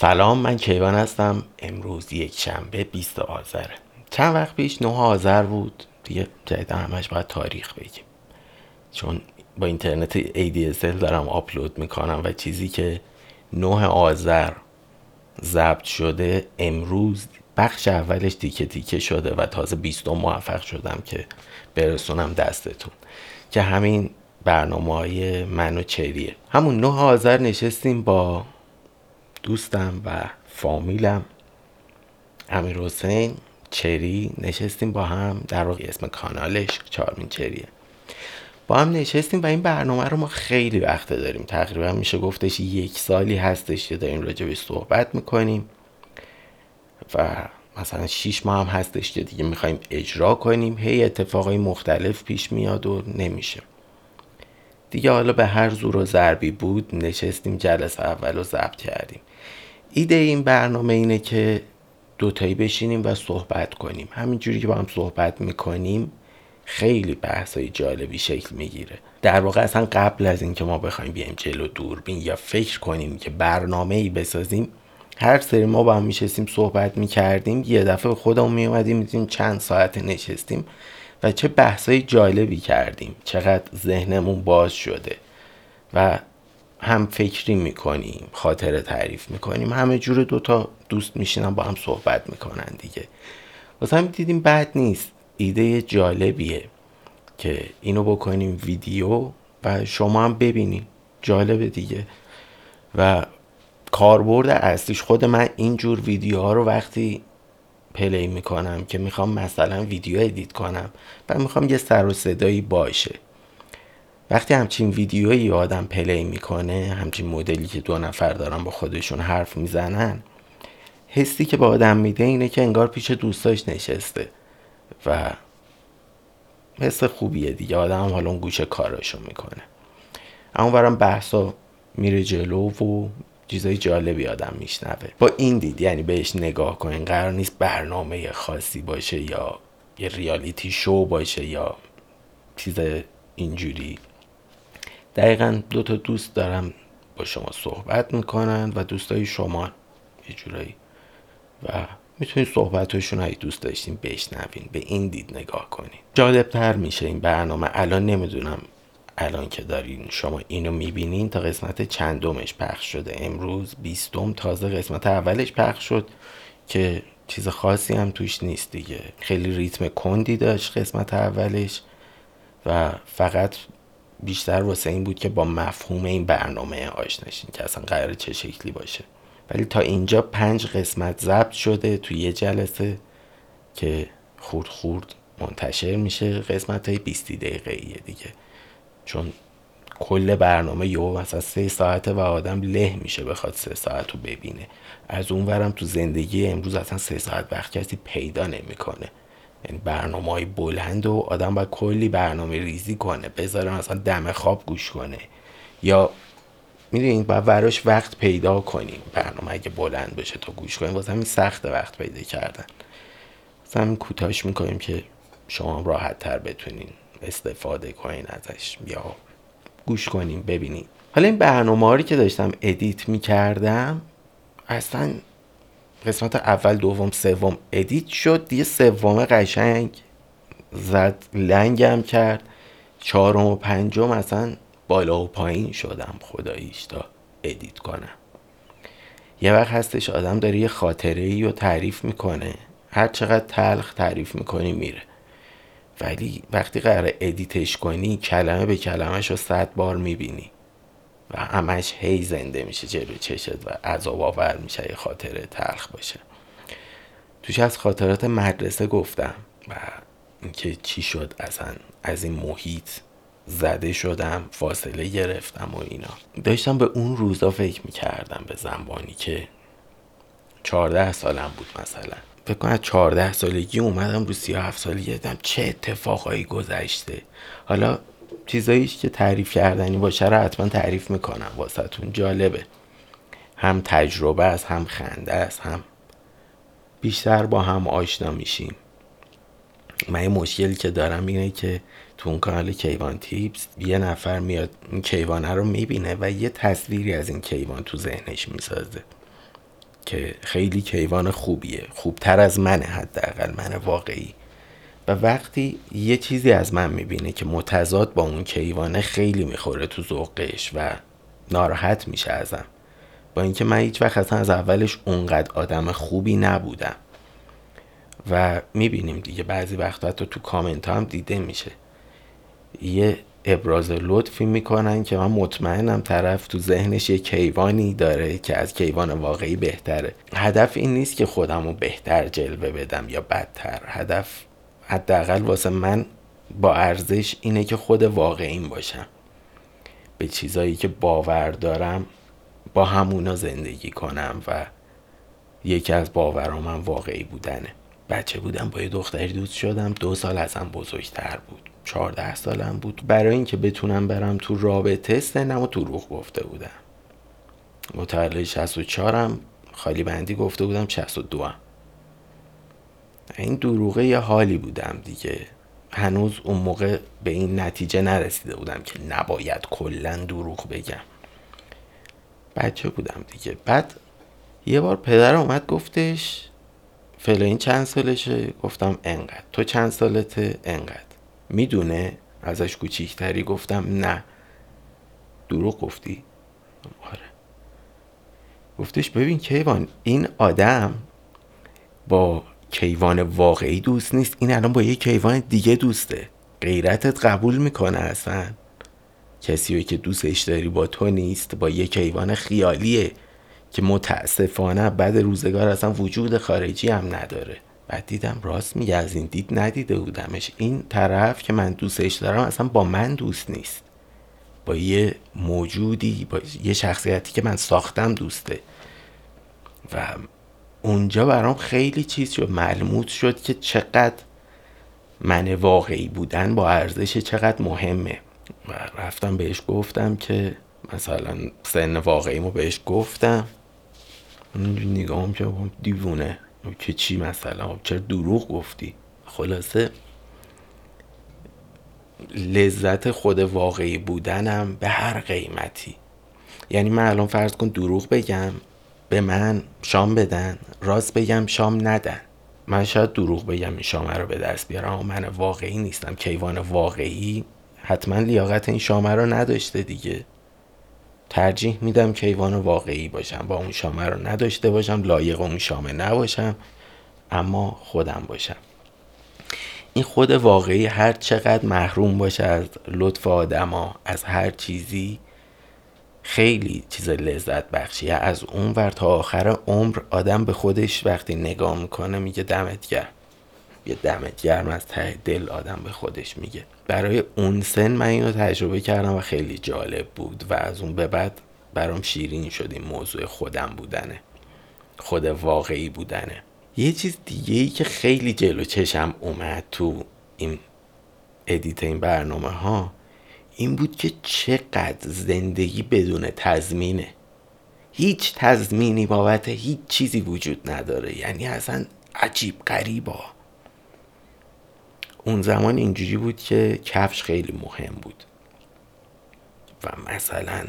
سلام من کیوان هستم. امروز یک شنبه 20 آذره. چند وقت پیش 9 آذر بود. دیگه جدیدا همش باید تاریخ بگیم. چون با اینترنت ADSL دارم آپلود می‌کنم و چیزی که 9 آذر ضبط شده امروز بخش اولش تیکه تیکه شده و تازه 20 موفق شدم که برسونم دستتون. که همین برنامه های من چریه. همون 9 آذر نشستیم با دوستم و فامیلم. امیر حسین چری نشستیم با هم در واقع اسم کانالش چارمین چریه. با هم نشستیم و این برنامه رو ما خیلی وقت داریم. تقریبا میشه گفتش یک سالی هستش که داریم راجع صحبت می‌کنیم. و مثلا شیش ماه هم هستش که دیگه می‌خوایم اجرا کنیم. هی اتفاقای مختلف پیش میاد و نمیشه. دیگه حالا به هر زور و ضربی بود نشستیم جلسه اول رو ضبط کردیم. ایده این برنامه اینه که دوتایی بشینیم و صحبت کنیم. همینجوری که با هم صحبت می‌کنیم خیلی بحثای جالبی شکل می‌گیره. در واقع اصلا قبل از اینکه ما بخوایم بیایم جلو دوربین یا فکر کنیم که برنامه ای بسازیم هر سری ما با هم میشستیم صحبت می‌کردیم یه دفعه خودمون میومدیم میدیم چند ساعت نشستیم. و چه بحثای جالبی کردیم. چقدر ذهنمون باز شده و هم فکری می‌کنیم خاطره تعریف می‌کنیم. همه جور دوتا دوست میشینن با هم صحبت می‌کنن دیگه. واسه هم دیدیم بد نیست. ایده جالبیه که اینو بکنیم ویدیو و شما هم ببینیم جالبه دیگه. و کاربرد اصلیش خود من اینجور ویدیوها رو وقتی play می‌کنم که می‌خوام مثلا ویدیو edit کنم و می‌خوام یه سر و صدایی باشه. وقتی همچین ویدیویی آدم play می‌کنه همچین مدلی که دو نفر دارن با خودشون حرف می‌زنن حسی که به آدم میده اینه که انگار پیش دوستاش نشسته و حس خوبیه دیگه. آدم حالا اون گوشه کاراشو می‌کنه. اما برام بحثا میره جلو و چیزای جالبی آدم میشنوه. با این دید یعنی بهش نگاه کنین قرار نیست برنامه خاصی باشه یا یه ریالیتی شو باشه یا چیز اینجوری. دقیقا دو تا دوست دارم با شما صحبت می‌کنن و دوستای شما یه جورایی. و می‌تونید صحبتشون هایی دوست داشتین بشنوین به این دید نگاه کنین. جالب تر میشه این برنامه. الان نمی‌دونم الان که دارین شما اینو می‌بینین تا قسمت چندمش پخش شده. امروز بیستم تازه قسمت اولش پخش شد که چیز خاصی هم توش نیست دیگه. خیلی ریتم کندی داشت قسمت اولش و فقط بیشتر واسه این بود که با مفهوم این برنامه آشناشین که اصلا قرار چه شکلی باشه. ولی تا اینجا پنج قسمت ضبط شده توی یه جلسه که خورد خورد منتشر میشه قسمت های 20 دقیقه دیگه. چون کل برنامه یه مثلا سه ساعته و آدم له میشه بخواد سه ساعت رو ببینه. از اون ورم تو زندگی امروز اصلا سه ساعت وقت کسی پیدا نمی‌کنه. یعنی برنامه های بلند و آدم باید کلی برنامه ریزی کنه بذاره مثلا دم خواب گوش کنه. یا می‌دونید باید براش وقت پیدا کنیم برنامه اگه بلند بشه تا گوش کنیم واسه همین سخت وقت پیدا کردن. واسه همین کوتاش می‌کنیم که شما راحت تر بتونین استفاده کنین ازش. یا گوش کنیم ببینیم حالا این برنامه که داشتم edit می‌کردم اصلا قسمت اول دوم سوم edit شد. دیگه سوم قشنگ زد لنگم کرد. چهارم و پنجم اصلا بالا و پایین شدم. خداییش تا edit کنم. یه وقت هستش آدم داره یه خاطره ای رو تعریف می‌کنه. هر چقدر تلخ تعریف می‌کنی میره. ولی وقتی قرار ادیتش کنی کلمه به کلمهش رو صد بار می‌بینی. و همش هی زنده میشه جلو چشت و عذاب آور میشه یه خاطره تلخ باشه. توش از خاطرات مدرسه گفتم و اینکه چی شد اصلا. از این محیط زده شدم فاصله گرفتم و اینا. داشتم به اون روزا فکر می‌کردم به زنبانی که چهارده سالم بود مثلا. فکر کنم چهارده سالگی اومدم رو سی هفت سالگی دیدم چه اتفاقایی گذشته. حالا چیزاییش که تعریف کردنی باشه رو حتما تعریف می‌کنم. واسهتون جالبه. هم تجربه است هم خنده است هم بیشتر با هم آشنا میشیم. من یه مشکلی که دارم اینه که تو اون کانال کیوان تیپس یه نفر میاد این کیوانه رو می‌بینه و یه تصویری از این کیوان تو ذهنش می‌سازه. که خیلی کیوان خوبیه. خوبتر از منه حداقل من واقعی. و وقتی یه چیزی از من می‌بینه که متضاد با اون کیوانه خیلی می‌خوره تو ذوقش و ناراحت میشه ازم. با اینکه من هیچ وقت اصلا از اولش اونقدر آدم خوبی نبودم. و می‌بینیم دیگه بعضی وقتا تو کامنت هم دیده میشه. یه ابراز لطفی می‌کنن که من مطمئنم طرف تو ذهنش یه کیوانی داره که از کیوان واقعی بهتره. هدف این نیست که خودم رو بهتر جلوه بدم یا بدتر. هدف حداقل واسه من با ارزش اینه که خود واقعیم باشم. به چیزایی که باور دارم با همونا زندگی کنم و یکی از باورامم واقعی بودنه. بچه بودم با یه دختری دوست شدم. دو سال ازم بزرگتر بود. چهارده سالم بود. برای اینکه بتونم برم تو رابطه سنم و دروغ گفته بودم. متولد 64 هم خالی بندی گفته بودم 62 هم. این دروغه یه حالی بودم دیگه. هنوز اون موقع به این نتیجه نرسیده بودم که نباید کلا دروغ بگم. بچه بودم دیگه. بعد یه بار پدر اومد گفتش فلانی چند سالشه؟ گفتم انقدر. تو چند سالته؟ انقدر. می‌دونه؟ ازش کوچیکتری گفتم نه. دروغ گفتی؟ آره. گفتش ببین کیوان این آدم با کیوان واقعی دوست نیست. این الان با یه کیوان دیگه دوسته. غیرتت قبول می‌کنه اصلا. کسی که دوستش داری با تو نیست با یه کیوان خیالیه. که متاسفانه بعد روزگار اصلا وجود خارجی هم نداره. بعد دیدم راست میگه از این دید ندیده بودمش. این طرف که من دوستش دارم اصلا با من دوست نیست. با یه موجودی با یه شخصیتی که من ساختم دوسته. و اونجا برام خیلی چیز شد ملموس شد که چقدر من واقعی بودن با ارزش چقدر مهمه. و رفتم بهش گفتم که مثلا سن واقعیمو بهش گفتم. نگاهم که دیوونه. که چی مثلا؟ چرا دروغ گفتی؟ خلاصه لذت خود واقعی بودنم به هر قیمتی. یعنی من الان فرض کن دروغ بگم به من شام بدن راست بگم شام ندن. من شاید دروغ بگم این شامه رو به دست بیارم اما من واقعی نیستم. کیوان واقعی حتما لیاقت این شامه رو نداشته دیگه. ترجیح میدم کیوان واقعی باشم با اون شامه رو نداشته باشم لایق اون شامه نباشم اما خودم باشم. این خود واقعی هر چقدر محروم باشه از لطف آدما از هر چیزی خیلی چیز لذت بخشیه از اون ور تا آخر عمر آدم به خودش وقتی نگاه می‌کنه میگه دمت گرم. یه دمت گرم از ته دل آدم به خودش میگه. برای اون سن من اینو تجربه کردم و خیلی جالب بود و از اون به بعد برام شیرین شد این موضوع خودم بودنه. خود واقعی بودنه. یه چیز دیگه ای که خیلی جلو چشم اومد تو این ادیت این برنامه ها این بود که چقدر زندگی بدون تضمینه. هیچ تضمینی بابت هیچ چیزی وجود نداره. یعنی اصلا عجیب غریبا. اون زمان اینجوری بود که کفش خیلی مهم بود. و مثلا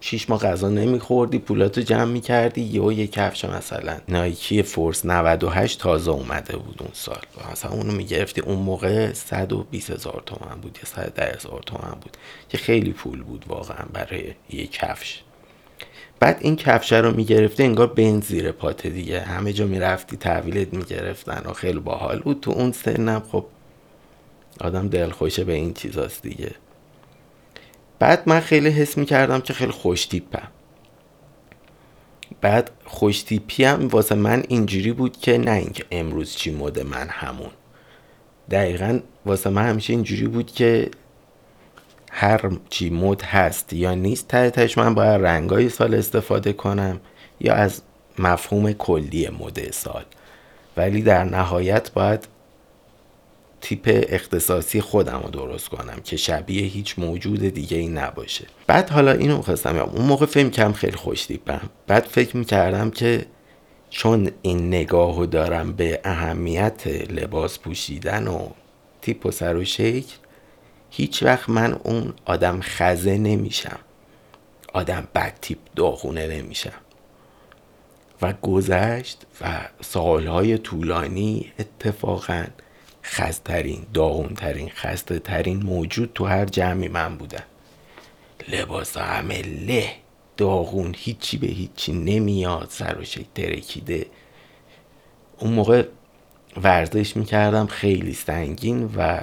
شیش ماه غذا نمیخوردی پولاتو جمع می‌کردی یه یه کفش مثلا نایکی فورس 98 تازه اومده بود اون سال. مثلا اونو می‌گرفتی اون موقع 120 هزار تومن بود یا 110 هزار تومن بود که خیلی پول بود واقعا برای یه کفش. بعد این کفشه رو می‌گرفتی انگار بین زیر پاته دیگه. همه جا می‌رفتی تحویلت می‌گرفتن و خیلی باحال بود. تو اون سنم خب آدم دلخوشه به این چیزاست دیگه. بعد من خیلی حس می کردم که خیلی خوش تیپم بعد خوش تیپی هم واسه من اینجوری بود که نه اینکه امروز چی مد من همون. دقیقا واسه من همیشه اینجوری بود که هر چی مد هست یا نیست تحتش من باید رنگای سال استفاده کنم یا از مفهوم کلی مد سال. ولی در نهایت باید تیپ اختصاصی خودم رو درست کنم که شبیه هیچ موجود دیگه ای نباشه. بعد حالا اینو خواستم اون موقع فکر کم خیلی خوش تیپم بعد فکر می‌کردم که چون این نگاه رو دارم به اهمیت لباس پوشیدن و تیپ و سر و شکل هیچ وقت من اون آدم خزه نمیشم. آدم بد تیپ داغونه نمیشم. و گذشت و سالهای طولانی اتفاقا خستترین داغونترین خسته ترین موجود تو هر جمعی من بودم. لباس همه له داغون هیچی به هیچی نمیاد سر و شکل ترکیده. اون موقع ورزش می‌کردم خیلی سنگین و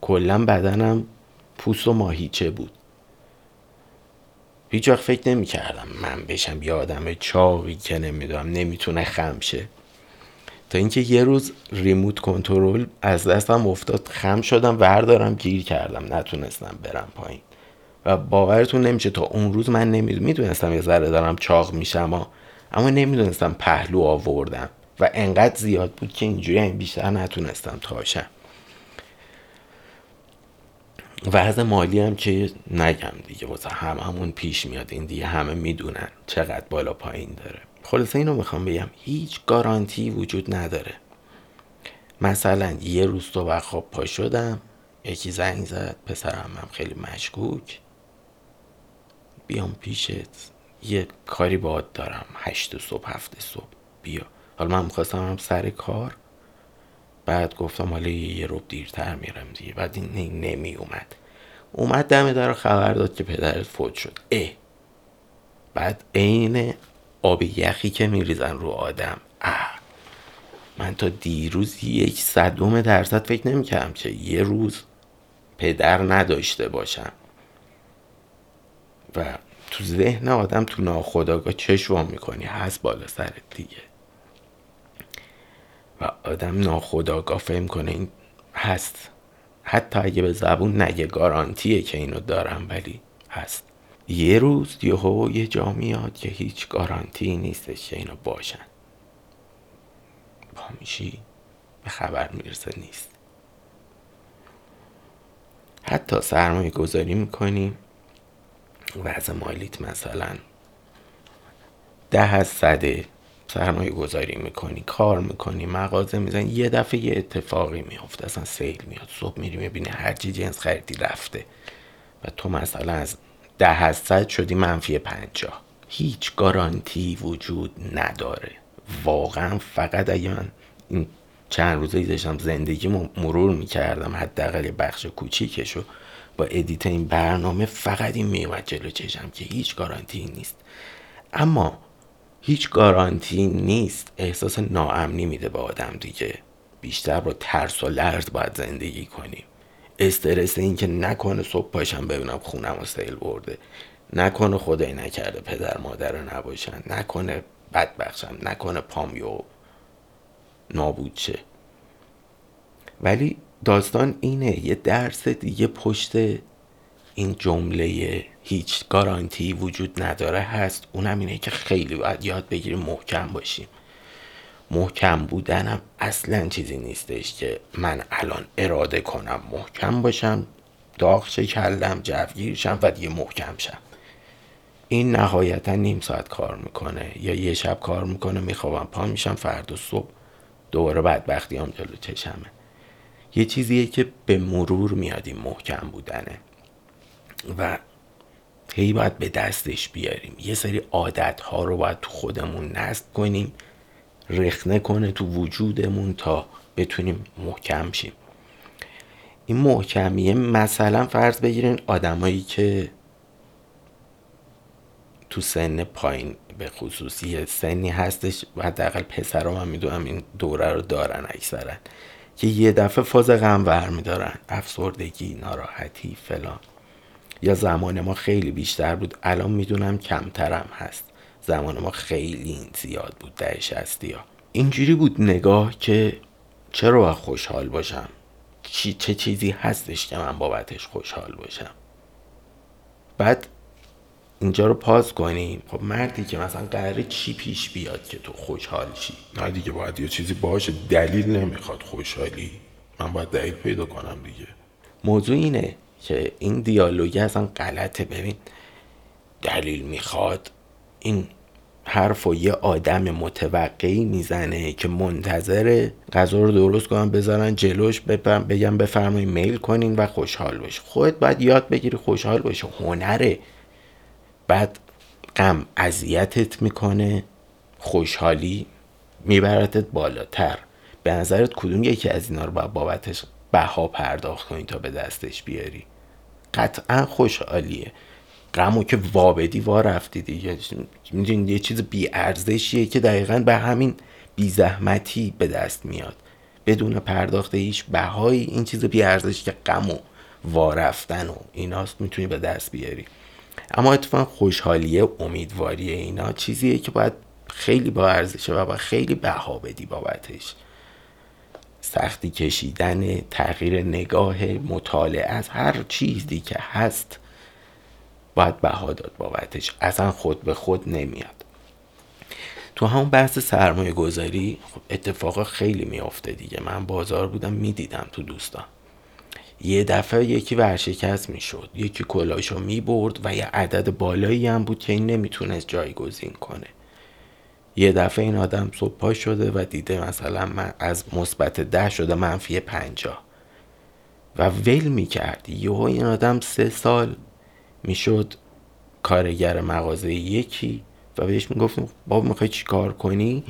کلا بدنم پوست و ماهیچه بود. هیچ وقت فکر نمی کردم من بشم یه آدم چاقی که نمی‌دونم نمی‌تونه خمشه. تا اینکه یه روز ریموت کنترل از دستم افتاد خم شدم وردارم گیر کردم نتونستم برم پایین. و باورتون نمیشه تا اون روز من نمی‌دونم می‌دونستم یه ذره دارم چاق میشم اما نمی‌دونستم پهلو آوردم و انقدر زیاد بود که اینجوری این بیشتر نتونستم تاشم. وضع مالی هم که نگم دیگه واسه همه همون پیش میاد. این دیگه همه می‌دونن چقدر بالا پایین داره. خلاصه اینو می‌خوام بگم هیچ گارانتی وجود نداره. مثلا یه روز تو خواب پا شدم یکی زنگ زد پسرم هم خیلی مشکوک. بیام پیشت یه کاری باد دارم هشت صبح هفت صبح بیا. حالا من می‌خواستم هم سر کار بعد گفتم حالا یه روب دیرتر میرم دیگه. بعد این نمی اومد اومد دم در خبر داد که پدرت فوت شد. اه. بعد عین آب یخی که میریزن رو آدم. اه من تا دیروز یک صدوم درصد فکر نمی‌کردم که یه روز پدر نداشته باشم. و تو ذهن آدم تو ناخداگاه چشوام می‌کنی. هست بالا سرت دیگه. و آدم ناخداگاه فهم کنه این هست. حتی اگه به زبون نگه گارانتیه که اینو دارم ولی هست. یه روز یهو یه جا میاد که هیچ گارانتی نیستش که اینو باشن. با میشی به خبر می‌رسه نیست. حتی سرمایه گذاری می‌کنیم. وضع مالیت مثلا ده از صده سرمایه گذاری می‌کنی کار می‌کنی مغازه می‌زنی یه دفعه یه اتفاقی میفته اصلا سیل میاد صبح میری می‌بینی هر چی جنس خریدی رفته. و تو مثلا از ده از صد شدی منفی پنجاه. هیچ گارانتی وجود نداره. واقعا فقط اگه من این چند روزه داشتم زندگی مرور می‌کردم حداقل بخش کوچیکشو با edit این برنامه فقط این میومد جلو چشم که هیچ گارانتی نیست. اما هیچ گارانتی نیست احساس ناامنی میده به آدم دیگه. بیشتر با ترس و لرز باید زندگی کنیم. استرس این که نکنه صبح پاشم ببینم خونم و سیل برده. نکنه خدای نکرده پدر مادر نباشن. نکنه بدبخشم نکنه پامیو نابود شه. ولی داستان اینه یه درس دیگه پشت این جمله هیچ گارانتی وجود نداره هست. اونم اینه که خیلی باید یاد بگیریم محکم باشیم. محکم بودنم اصلا چیزی نیستش که من الان اراده کنم محکم باشم داغ کلم جوگیر شم و دیگه محکم شم. این نهایتا نیم ساعت کار می‌کنه یا یه شب کار می‌کنه میخوابم پا میشم فردا صبح دوباره بدبختی هم جلو چشمه. یه چیزیه که به مرور میادیم محکم بودنه و هی باید به دستش بیاریم. یه سری عادت ها رو باید تو خودمون نصب کنیم. رخنه کنه تو وجودمون تا بتونیم محکم شیم. این محکمیه مثلا فرض بگیرین آدمایی که تو سن پایین به خصوصی سنی هستش و حداقل پسرا من می‌دونم این دوره رو دارن اکثرا که یه دفعه فاز غم برمیدارن افسردگی ناراحتی فلان. یا زمان ما خیلی بیشتر بود. الان می‌دونم کمترم هست. زمان ما خیلی زیاد بود ده شستی ها اینجوری بود نگاه که چرا باید خوشحال باشم؟ چی چه چیزی هستش که من بابتش خوشحال باشم؟ بعد اینجا رو پاس کنیم. خب مردی که مثلا قراره چی پیش بیاد که تو خوشحال شی؟ نه دیگه باید یه چیزی باشه. دلیل نمی‌خواد خوشحالی. من باید دلیل پیدا کنم دیگه. موضوع اینه که این دیالوگی اصلا غلطه. ببین دلیل می‌خواد این حرف و یه آدم متوقعی می‌زنه که منتظر غذا رو درست کنن بذارن جلوش بگم بفرمایید میل کنین و خوشحال باش خودت باید یاد بگیری خوشحال باشی هنره بعد غم اذیتت می‌کنه خوشحالی میبردت بالاتر. به نظرت کدوم یکی از اینا رو باید بابتش بها پرداخت کنی تا به دستش بیاری؟ قطعا خوشحالیه. غمو که وابدی وا رفتی دیگه. می‌دونی یه چیز بی ارزشیه که دقیقا به همین بی زحمتی به دست میاد. بدون پرداخت هیچ بهایی این چیز بی ارزش که غم و وارفتن و ایناست می‌تونی به دست بیاری. اما اتفاقا خوشحالیه امیدواریه اینا چیزیه که باید خیلی با ارزشه و باید خیلی بها بدی بابتش. سختی کشیدن تغییر نگاه مطالعه از هر چیزی که هست باید بها داد بابتش. اصلا خود به خود نمیاد. تو همون بحث سرمایه گذاری خب اتفاقا خیلی میافته دیگه. من بازار بودم می‌دیدم تو دوستان. یه دفعه یکی ورشکست می‌شد. یکی کلاشو می‌برد و یه عدد بالایی هم بود که این نمی‌تونست جایگزین کنه. یه دفعه این آدم صبح شده و دیده مثلا من از مثبت ده شده منفی پنجاه. و ول می‌کرد. یهو این آدم سه سال می‌شد کارگر مغازه یکی و بهش می‌گفتم بابا می‌خوای چی کار کنی؟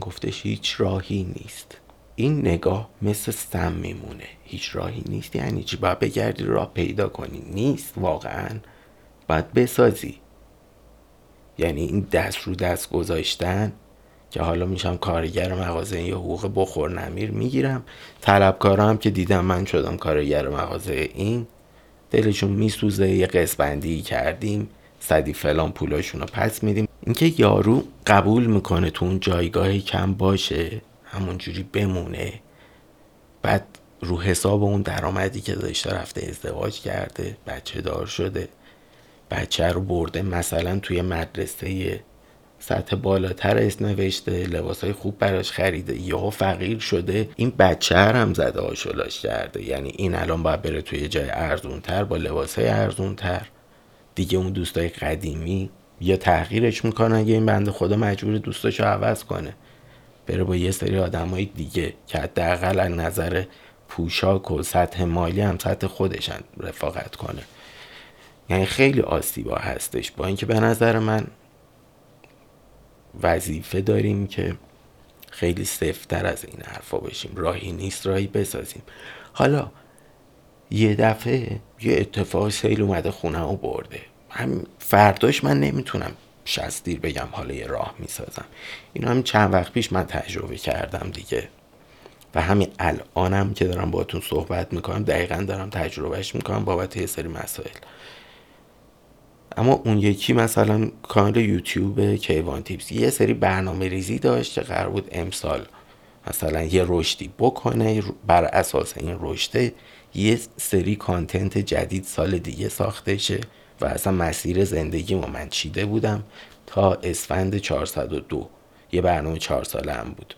گفتش هیچ راهی نیست. این نگاه مثل سم میمونه. هیچ راهی نیست. یعنی چی؟ باید بگردی راه پیدا کنی. نیست. واقعا باید بسازی. یعنی این دست رو دست گذاشتن که حالا میشم کارگر مغازه یا حقوق بخور نمیر می‌گیرم. طلبکارم که دیدم من شدم کارگر مغازه این دلشون میسوزه یه قسمندی کردیم صدی فلان پولاشون رو پس میدیم. اینکه یارو قبول می‌کنه تو اون جایگاه کم باشه همونجوری بمونه. بعد رو حساب اون درآمدی که داشته رفته ازدواج کرده بچه دار شده. بچه رو برده مثلا توی مدرسه سطح بالاتر اسم نوشته لباسای خوب براش خریده یهو فقیر شده. این بچه هم زده آشولاش کرده. یعنی این الان باید بره توی جای ارزونتر با لباسای ارزونتر. دیگه اون دوستای قدیمی یا تحقیرش می‌کنن یا این بنده خدا مجبور دوستاشو عوض کنه. بره با یه سری آدمای دیگه که حداقل از نظر پوشاک و سطح مالی هم سطح خودشن رفاقت کنه. یعنی خیلی آسیبا هستش. با اینکه به نظر من وظیفه داریم که خیلی سفتر از این حرفا باشیم راهی نیست راهی بسازیم. حالا یه دفعه یه اتفاق سیل اومده خونه و برده. هم فرداش من نمی‌تونم شستیر بگم حالا یه راه می‌سازم. این هم چند وقت پیش من تجربه کردم دیگه. و همین الانم که دارم باتون صحبت می‌کنم دقیقا دارم تجربهش می‌کنم بابت یه سری مسائل. اما اون یکی مثلا کانال یوتیوب کیوان تیپس. یه سری برنامه ریزی داشت که قرار بود امسال مثلا یه رشدی بکنه بر اساس این رشده یه سری کانتنت جدید سال دیگه ساخته شه و اصلا مسیر زندگی ما من چیده بودم تا اسفند 402 یه برنامه چهار ساله هم بود.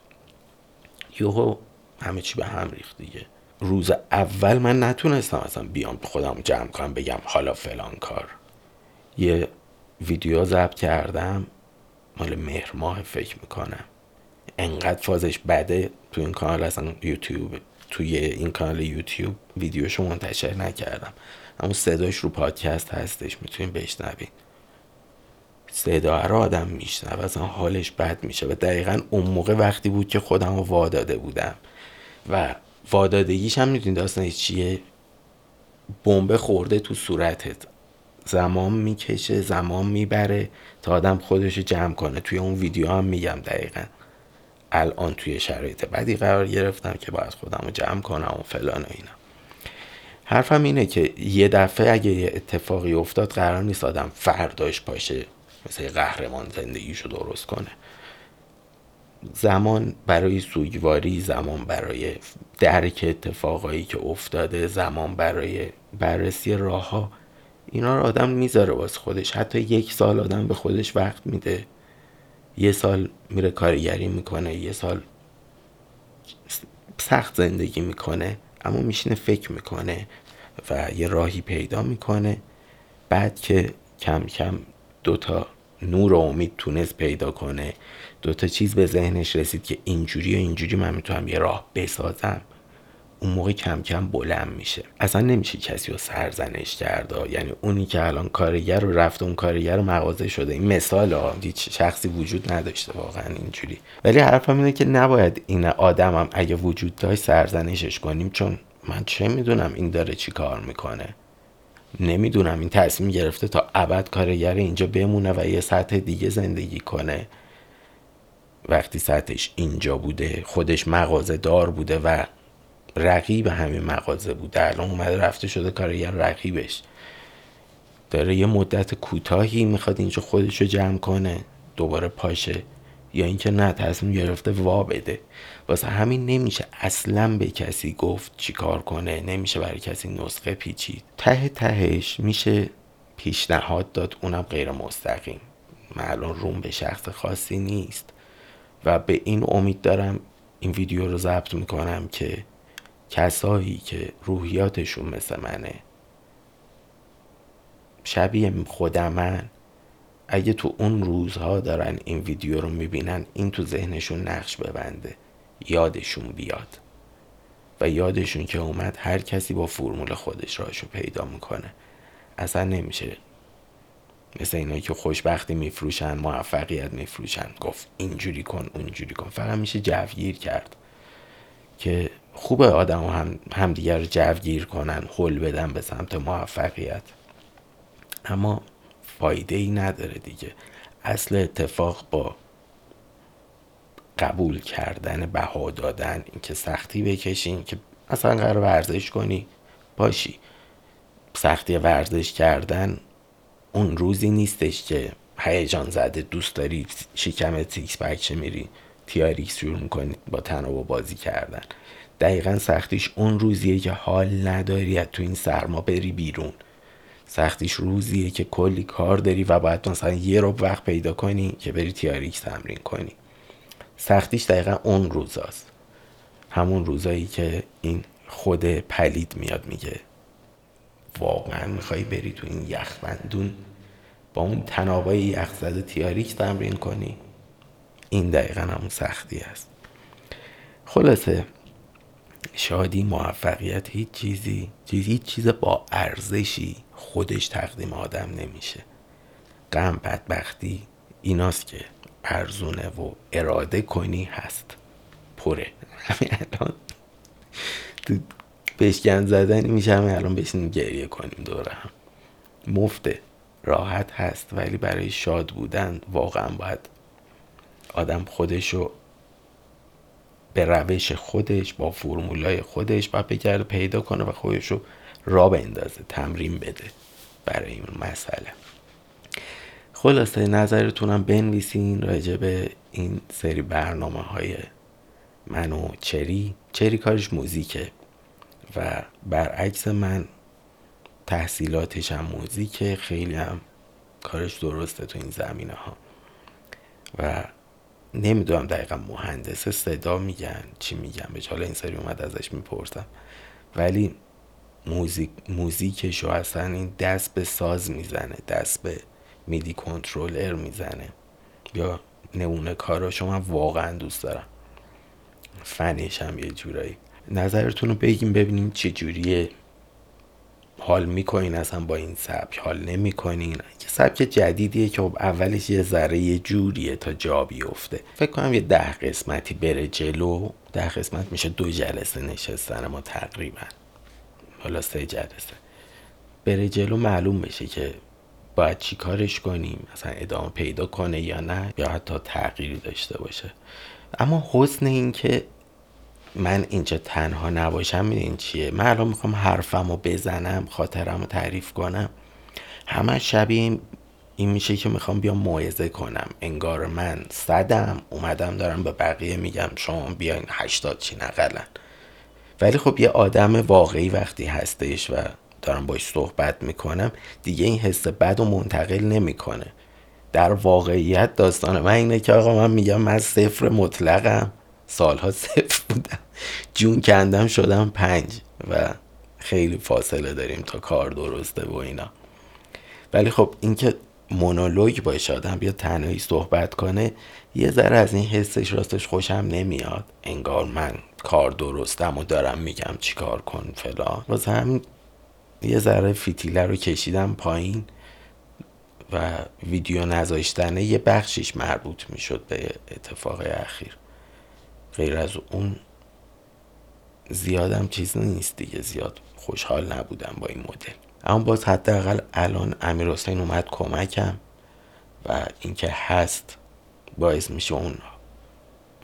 یوهو همه چی به هم ریخت دیگه. روز اول من نتونستم اصلا بیام خودم جمع کنم بگم حالا فلان کار. یه ویدیو ضبط کردم. مال مهر ماه فکر می‌کنم. انقدر فازش بده تو این کانال اصلا یوتیوب توی این کانال یوتیوب ویدیوشو منتشر نکردم. اما صداش رو پادکست هستش می‌تونین بشنوین صدا رو آدم میشنوه اصلا حالش بد میشه. و دقیقا اون موقع وقتی بود که خودم رو واداده بودم. و وادادگیش هم می‌دونی داستانش چیه؟ بمبه خورده تو صورتت. زمان می‌کشه زمان می‌بره تا آدم خودش جمع کنه. توی اون ویدیو هم میگم دقیقا. الان توی شرایط بدی قرار گرفتم که باید خودم رو جمع کنم و فلان و اینا. حرفم اینه که یه دفعه اگه یه اتفاقی افتاد قرار نیست آدم فرداش باشه مثل قهرمان زندگیشو درست کنه. زمان برای سوگواری زمان برای درک اتفاقایی که افتاده زمان برای بررسی راه ها اینا رو آدم می‌ذاره واسه خودش. حتی یک سال آدم به خودش وقت میده. یه سال میره کارگری می‌کنه یه سال سخت زندگی می‌کنه اما میشینه فکر می‌کنه و یه راهی پیدا می‌کنه. بعد که کم کم دوتا نور و امید تونست پیدا کنه دوتا چیز به ذهنش رسید که اینجوری و اینجوری من می‌تونم یه راه بسازم. اون موقع کم کم بلند میشه. اصلا نمیشه کسی رو سرزنش کرده یعنی اونی که الان کارگر رو رفته اون کارگر رو مغازه شده. این مثال ها هیچ شخصی وجود نداشته واقعا اینجوری. ولی حرفم اینه که نباید این آدمم اگه وجود داشت سرزنشش کنیم. چون من چه می‌دونم این داره چی کار می‌کنه. نمی‌دونم این تصمیم گرفته تا ابد کارگر اینجا بمونه و یه سطح دیگه زندگی کنه. وقتی سطحش اینجا بوده خودش مغازه دار بوده و رقیب همین مغازه بوده الان اومده رفته شده کارگر رقیبش. داره یه مدت کوتاهی می‌خواد اینجا خودش رو جمع کنه دوباره پاشه. یا اینکه نه تصمیم گرفته وا بده. واسه همین نمیشه اصلا به کسی گفت چی کار کنه نمیشه برای کسی نسخه پیچید. ته تهش میشه پیشنهاد داد اونم غیر مستقیم. معلوم روم به شخص خاصی نیست. و به این امید دارم این ویدیو رو ضبط می‌کنم که کسایی که روحیاتشون مثل منه. شبیه خودمن اگه تو اون روزها دارن این ویدیو رو می‌بینن این تو ذهنشون نقش ببنده. یادشون بیاد. و یادشون که اومد هر کسی با فرمول خودش راشو پیدا می‌کنه. اصلا نمیشه. مثل اینایی که خوشبختی میفروشن موفقیت میفروشن. گفت اینجوری کن اونجوری کن. فقط میشه جوگیر کرد. که خوبه آدم هم همدیگر رو جوگیر کنن حل بدن به سمت موفقیت. اما فایده ای نداره دیگه. اصل اتفاق با قبول کردن بها دادن اینکه سختی بکشین که اصلا قرار ورزش کنی باشی. سختی ورزش کردن اون روزی نیستش که هیجان زده دوست داری شکم تیکس بکشه میری تیاریکس شروع می‌کنی با تناب بازی کردن. دقیقا سختیش اون روزیه که حال نداری تو این سرما بری بیرون. سختیش روزیه که کلی کار داری و باید مثلا یه رو وقت پیدا کنی که بری تیاریکس تمرین کنی. سختیش دقیقا اون روزاست. همون روزایی که این خود پلید میاد میگه واقعا می‌خوای بری تو این یخبندون با اون تنابای یخ زده تیاریک تمرین کنی؟ این دقیقا همون سختی است. خلاصه شادی موفقیت هیچ چیزی هیچ چیز با ارزشی خودش تقدیم آدم نمیشه. غم بدبختی ایناست که ارزونه و اراده کنی هست. پره. همین الان تو بشکن زدن میشه همین الان بشین گریه کنیم دوره هم. مفته راحت هست ولی برای شاد بودن واقعا باید آدم خودشو به روش خودش با فرمولای خودش باید بگرده پیدا کنه و خودشو را بندازه تمرین بده برای این مسئله. خلاصه نظرتونم بنویسین راجع به این سری برنامه های من و چری. چری کارش موزیکه و برعکس من تحصیلاتش هم موزیکه. خیلی هم کارش درسته تو این زمینه ها و نمی‌دونم دقیقا مهندس صدا میگن چی میگن. به حالا این سری اومد ازش می‌پرسم. ولی موزیک موزیکش و اصلا این دست به ساز می‌زنه دست به میدی کنترلر می‌زنه. یا نمونه کاراشو من واقعا دوست دارم. فنش هم یه جورایی. نظرتون رو بگیم ببینیم چه جوریه حال می‌کنین اصلا با این سبک حال نمی‌کنین. که سبک جدیدیه که خب اولش یه ذره یه جوریه تا جا بیفته. فکر کنم یه ده قسمتی بره جلو. ده قسمت میشه دو جلسه نشستن ما تقریبا. حالا سه جلسه. بره جلو معلوم بشه که باید چی کارش کنیم. مثلا ادامه پیدا کنه یا نه یا حتی تغییری داشته باشه. اما حسن این که من اینجا تنها نباشم میدین چیه؟ من الان می‌خوام حرفم رو بزنم خاطرم رو تعریف کنم. همه شبیه این میشه که می‌خوام بیام موعظه کنم. انگار من صدم اومدم دارم به بقیه میگم شما بیاین هشتاد چی نقلن. ولی خب یه آدم واقعی وقتی هستش و دارم باش صحبت می‌کنم دیگه این حس بد و منتقل نمی‌کنه. در واقعیت داستان من اینه که آقا من میگم من صفر مطلقم. سالها صفر بودم. جون کندم شدم پنج و خیلی فاصله داریم تا کار درسته و اینا. ولی خب اینکه مونولوگ باشه آدم بیا تنهایی صحبت کنه یه ذره از این حسش راستش خوشم نمیاد. انگار من کار درستم و دارم میگم چیکار کن فلان. واسه هم یه ذره فیتیله رو کشیدم پایین و ویدیو نذاشتنه یه بخشیش مربوط می‌شد به اتفاق اخیر. غیر از اون زیادم چیز نیست دیگه زیاد خوشحال نبودم با این مدل. اما باز حداقل الان امیر حسین اومد کمکم و اینکه هست باعث میشه اون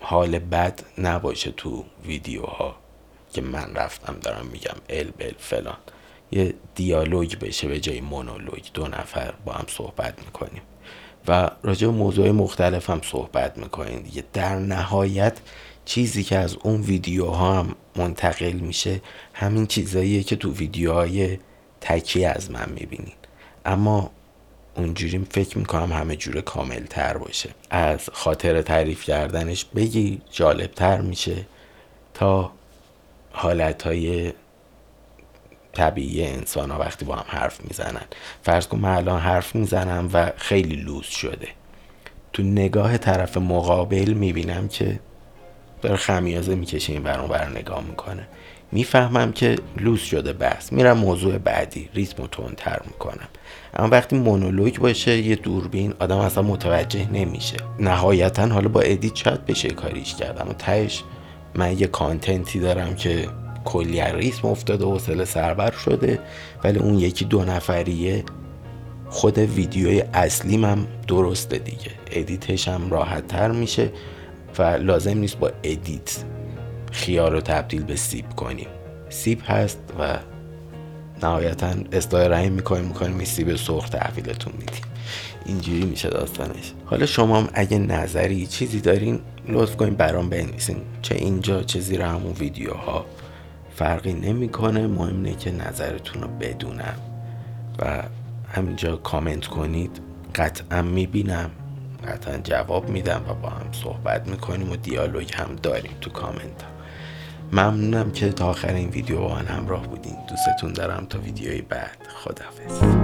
حال بد نباشه تو ویدیوها که من رفتم دارم میگم ال بل فلان. یه دیالوگ بشه به جای مونولوگ دو نفر با هم صحبت می‌کنیم. و راجع به موضوع مختلف هم صحبت می‌کنیم دیگه. در نهایت چیزی که از اون ویدیوها هم منتقل میشه همین چیزاییه که تو ویدیوهای تکی از من می‌بینین. اما اونجوری فکر می‌کنم همه جور کامل تر باشه. از خاطر تعریف کردنش بگی جالب تر میشه تا حالت های طبیعی انسان ها وقتی با هم حرف می‌زنن. فرض کن من الان حرف می‌زنم و خیلی لوس شده. تو نگاه طرف مقابل می‌بینم که داره خمیازه می‌کشه این برون بر نگاه می‌کنه. می‌فهمم که لوس شده بحث میرم موضوع بعدی ریتم و تر می‌کنم. اما وقتی مونولوگ باشه یه دوربین آدم اصلا متوجه نمیشه. نهایتا حالا با edit شاید بشه کاریش کرد اما تهش من یه content ی دارم که کلی ریتم افتاده و حوصله سربر شده ولی اون یکی دو نفریه خود ویدیوی اصلیم هم درسته دیگه. edit ش هم راحت تر میشه. و لازم نیست با edit خیار رو تبدیل به سیب کنیم. سیب هست و نهایتا اصلاح هم می‌کنیم می‌کنیم این سیب سرخ تحویلتون میدیم. اینجوری میشه داستانش. حالا شما هم اگه نظری چیزی دارین لطف کنین برام بنویسین. چه اینجا چه زیر همون ویدیوها. فرقی نمی‌کنه مهم اینه که نظرتون رو بدونم. و همینجا کامنت کنید. قطعا می‌بینم. قطعا جواب میدم و با هم صحبت می‌کنیم و دیالوگ هم داریم تو کامنت. ها ممنونم که تا آخر این ویدیو با من همراه بودین. دوستتون دارم تا ویدیوی بعد. خدافز